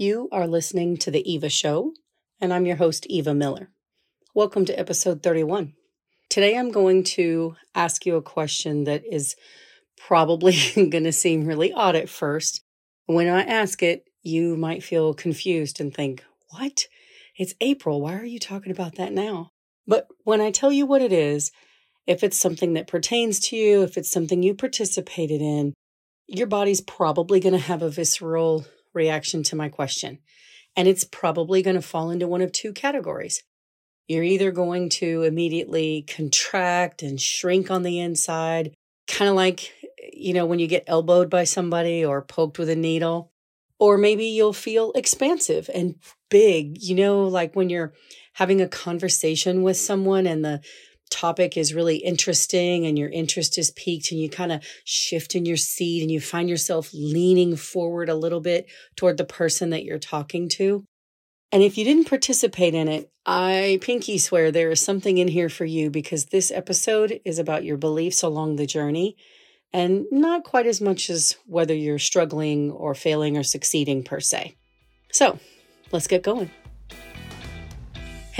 You are listening to The Eva Show, and I'm your host, Eva Miller. Welcome to episode 31. Today, I'm going to ask you a question that is probably going to seem really odd at first. When I ask it, you might feel confused and think, What? It's April. Why are you talking about that now? But when I tell you what it is, if it's something that pertains to you, if it's something you participated in, your body's probably going to have a visceral reaction to my question. And it's probably going to fall into one of two categories. You're either going to immediately contract and shrink on the inside, kind of like, you know, when you get elbowed by somebody or poked with a needle, or maybe you'll feel expansive and big, you know, like when you're having a conversation with someone and the topic is really interesting and your interest is piqued and you kind of shift in your seat and you find yourself leaning forward a little bit toward the person that you're talking to. And if you didn't participate in it, I pinky swear there is something in here for you because this episode is about your beliefs along the journey and not quite as much as whether you're struggling or failing or succeeding per se. So let's get going.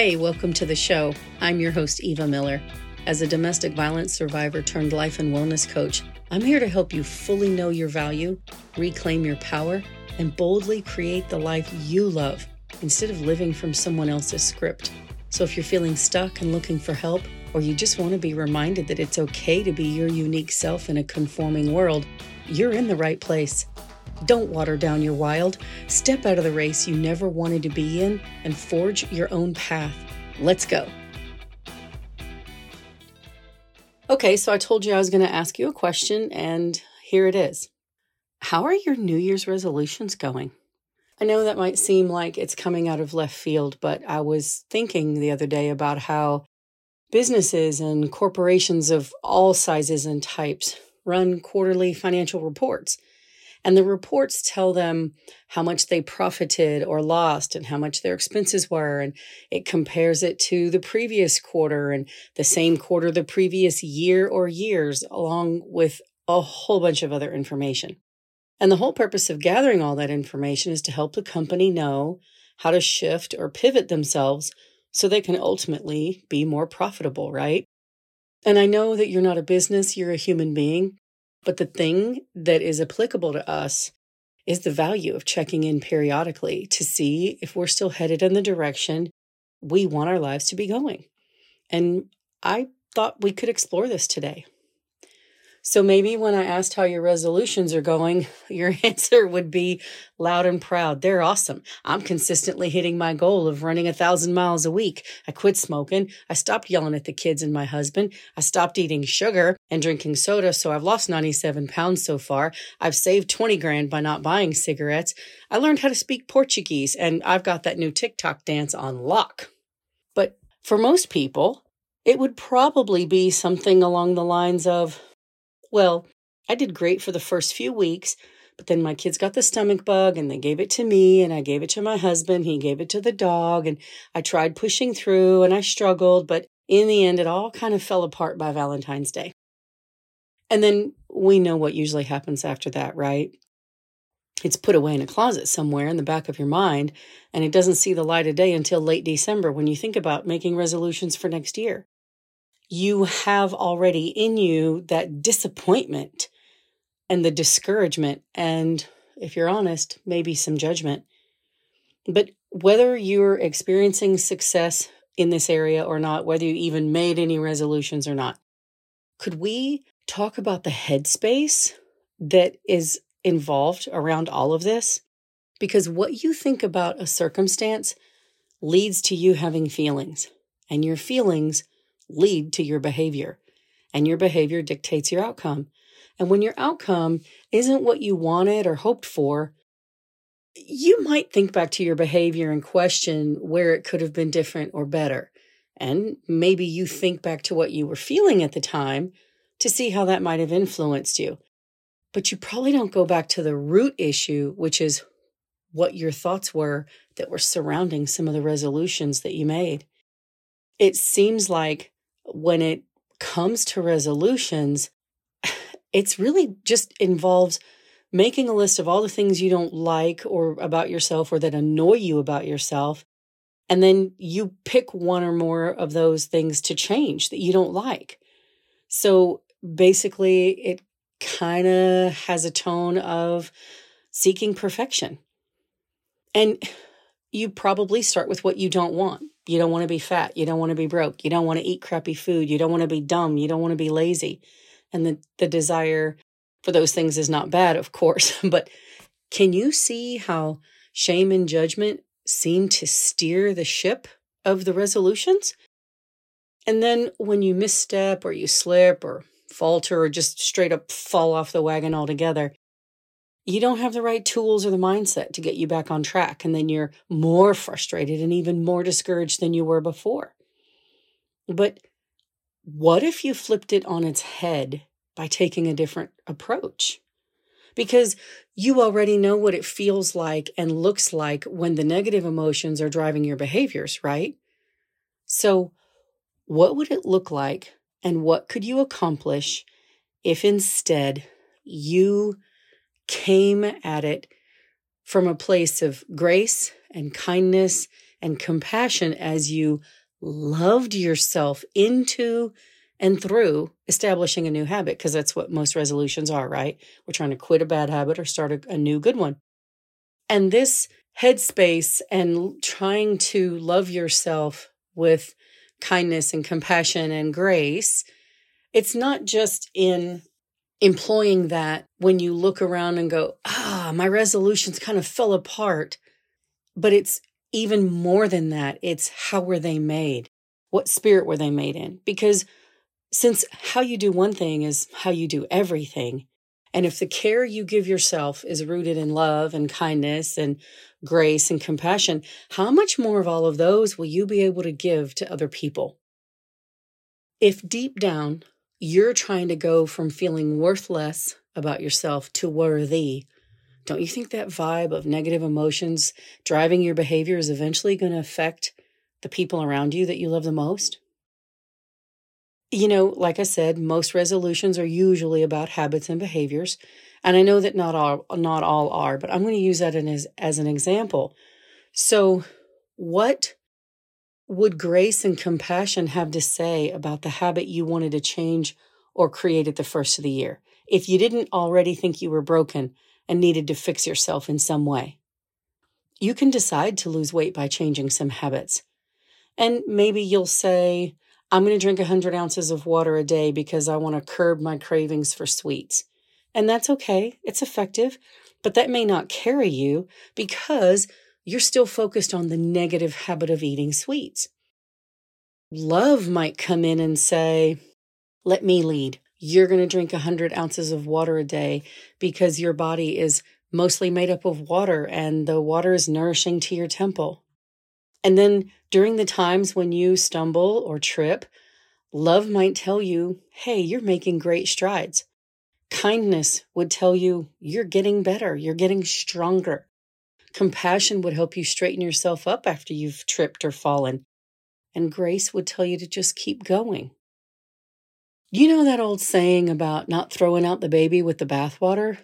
Hey, welcome to the show. I'm your host, Eva Miller. As a domestic violence survivor turned life and wellness coach, I'm here to help you fully know your value, reclaim your power, and boldly create the life you love instead of living from someone else's script. So if you're feeling stuck and looking for help, or you just want to be reminded that it's okay to be your unique self in a conforming world, you're in the right place. Don't water down your wild. Step out of the race you never wanted to be in and forge your own path. Let's go. Okay, so I told you I was going to ask you a question, and here it is. How are your New Year's resolutions going? I know that might seem like it's coming out of left field, but I was thinking the other day about how businesses and corporations of all sizes and types run quarterly financial reports. And the reports tell them how much they profited or lost and how much their expenses were. And it compares it to the previous quarter and the same quarter the previous year or years, along with a whole bunch of other information. And the whole purpose of gathering all that information is to help the company know how to shift or pivot themselves so they can ultimately be more profitable, right? And I know that you're not a business, you're a human being. But the thing that is applicable to us is the value of checking in periodically to see if we're still headed in the direction we want our lives to be going. And I thought we could explore this today. So maybe when I asked how your resolutions are going, your answer would be loud and proud. They're awesome. I'm consistently hitting my goal of running a thousand miles a week. I quit smoking. I stopped yelling at the kids and my husband. I stopped eating sugar and drinking soda. So I've lost 97 pounds so far. I've saved 20 grand by not buying cigarettes. I learned how to speak Portuguese and I've got that new TikTok dance on lock. But for most people, it would probably be something along the lines of, well, I did great for the first few weeks, but then my kids got the stomach bug and they gave it to me and I gave it to my husband. He gave it to the dog and I tried pushing through and I struggled, but in the end, it all kind of fell apart by Valentine's Day. And then we know what usually happens after that, right? It's put away in a closet somewhere in the back of your mind, and it doesn't see the light of day until late December when you think about making resolutions for next year you have already in you that disappointment and the discouragement, and if you're honest, maybe some judgment. But whether you're experiencing success in this area or not, whether you even made any resolutions or not, could we talk about the headspace that is involved around all of this? Because what you think about a circumstance leads to you having feelings, and your feelings lead to your behavior, and your behavior dictates your outcome. And when your outcome isn't what you wanted or hoped for, you might think back to your behavior and question where it could have been different or better. And maybe you think back to what you were feeling at the time to see how that might have influenced you. But you probably don't go back to the root issue, which is what your thoughts were that were surrounding some of the resolutions that you made. It seems like when it comes to resolutions, it's really just involves making a list of all the things you don't like or about yourself or that annoy you about yourself. And then you pick one or more of those things to change that you don't like. So basically, it kind of has a tone of seeking perfection. And you probably start with what you don't want. You don't want to be fat. You don't want to be broke. You don't want to eat crappy food. You don't want to be dumb. You don't want to be lazy. And the, the desire for those things is not bad, of course. But can you see how shame and judgment seem to steer the ship of the resolutions? And then when you misstep or you slip or falter or just straight up fall off the wagon altogether, you don't have the right tools or the mindset to get you back on track. And then you're more frustrated and even more discouraged than you were before. But what if you flipped it on its head by taking a different approach? Because you already know what it feels like and looks like when the negative emotions are driving your behaviors, right? So, what would it look like and what could you accomplish if instead you came at it from a place of grace and kindness and compassion as you loved yourself into and through establishing a new habit, because that's what most resolutions are, right? We're trying to quit a bad habit or start a, a new good one. And this headspace and trying to love yourself with kindness and compassion and grace, it's not just in employing that when you look around and go, ah, my resolutions kind of fell apart. But it's even more than that. It's how were they made? What spirit were they made in? Because since how you do one thing is how you do everything, and if the care you give yourself is rooted in love and kindness and grace and compassion, how much more of all of those will you be able to give to other people? If deep down you're trying to go from feeling worthless about yourself to worthy, don't you think that vibe of negative emotions driving your behavior is eventually going to affect the people around you that you love the most? You know, like I said, most resolutions are usually about habits and behaviors. And I know that not all not all are, but I'm going to use that as, as an example. So, what would grace and compassion have to say about the habit you wanted to change or create at the first of the year if you didn't already think you were broken and needed to fix yourself in some way? You can decide to lose weight by changing some habits. And maybe you'll say, I'm going to drink 100 ounces of water a day because I want to curb my cravings for sweets. And that's okay, it's effective, but that may not carry you because you're still focused on the negative habit of eating sweets. Love might come in and say, Let me lead. You're going to drink 100 ounces of water a day because your body is mostly made up of water and the water is nourishing to your temple. And then during the times when you stumble or trip, love might tell you, Hey, you're making great strides. Kindness would tell you, You're getting better, you're getting stronger. Compassion would help you straighten yourself up after you've tripped or fallen. And grace would tell you to just keep going. You know that old saying about not throwing out the baby with the bathwater?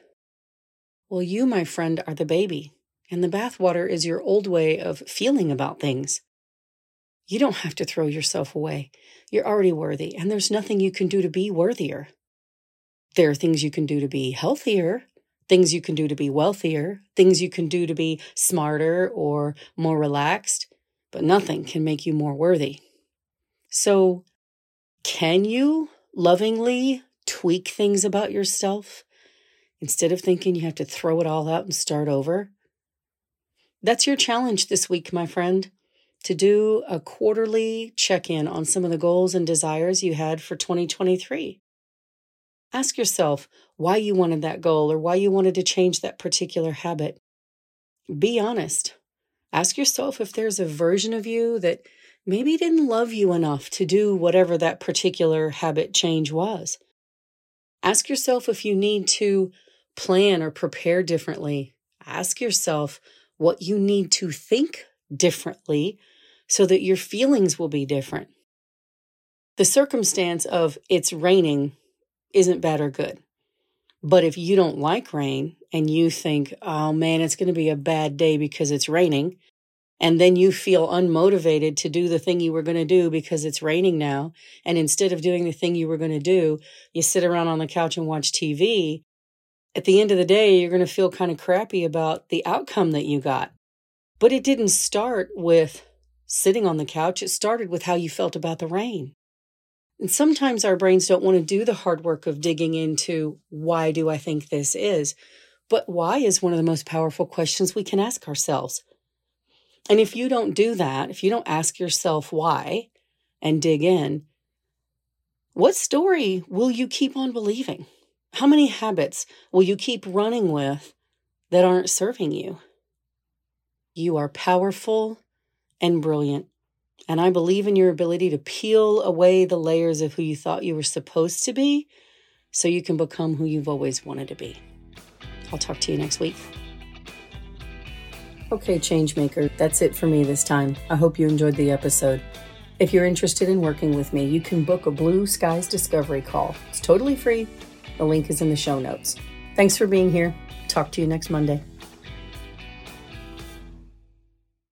Well, you, my friend, are the baby, and the bathwater is your old way of feeling about things. You don't have to throw yourself away. You're already worthy, and there's nothing you can do to be worthier. There are things you can do to be healthier, things you can do to be wealthier, things you can do to be smarter or more relaxed, but nothing can make you more worthy. So, can you lovingly tweak things about yourself instead of thinking you have to throw it all out and start over? That's your challenge this week, my friend, to do a quarterly check in on some of the goals and desires you had for 2023. Ask yourself why you wanted that goal or why you wanted to change that particular habit. Be honest. Ask yourself if there's a version of you that maybe didn't love you enough to do whatever that particular habit change was. Ask yourself if you need to plan or prepare differently. Ask yourself what you need to think differently so that your feelings will be different. The circumstance of it's raining isn't bad or good. But if you don't like rain and you think, oh man, it's going to be a bad day because it's raining, and then you feel unmotivated to do the thing you were going to do because it's raining now, and instead of doing the thing you were going to do, you sit around on the couch and watch TV, at the end of the day, you're going to feel kind of crappy about the outcome that you got. But it didn't start with sitting on the couch, it started with how you felt about the rain. And sometimes our brains don't want to do the hard work of digging into why do I think this is? But why is one of the most powerful questions we can ask ourselves. And if you don't do that, if you don't ask yourself why and dig in, what story will you keep on believing? How many habits will you keep running with that aren't serving you? You are powerful and brilliant. And I believe in your ability to peel away the layers of who you thought you were supposed to be so you can become who you've always wanted to be. I'll talk to you next week. Okay, Changemaker, that's it for me this time. I hope you enjoyed the episode. If you're interested in working with me, you can book a Blue Skies Discovery call. It's totally free. The link is in the show notes. Thanks for being here. Talk to you next Monday.